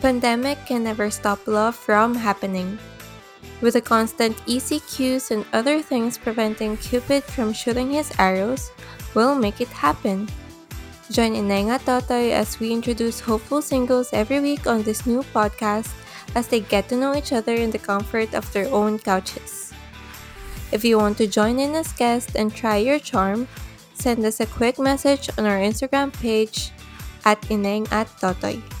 Pandemic can never stop love from happening. With the constant ECQs and other things preventing Cupid from shooting his arrows, we'll make it happen. Join Ineng at Totoy as we introduce hopeful singles every week on this new podcast as they get to know each other in the comfort of their own couches. If you want to join in as guest and try your charm, send us a quick message on our Instagram page at Ineng at Totoy.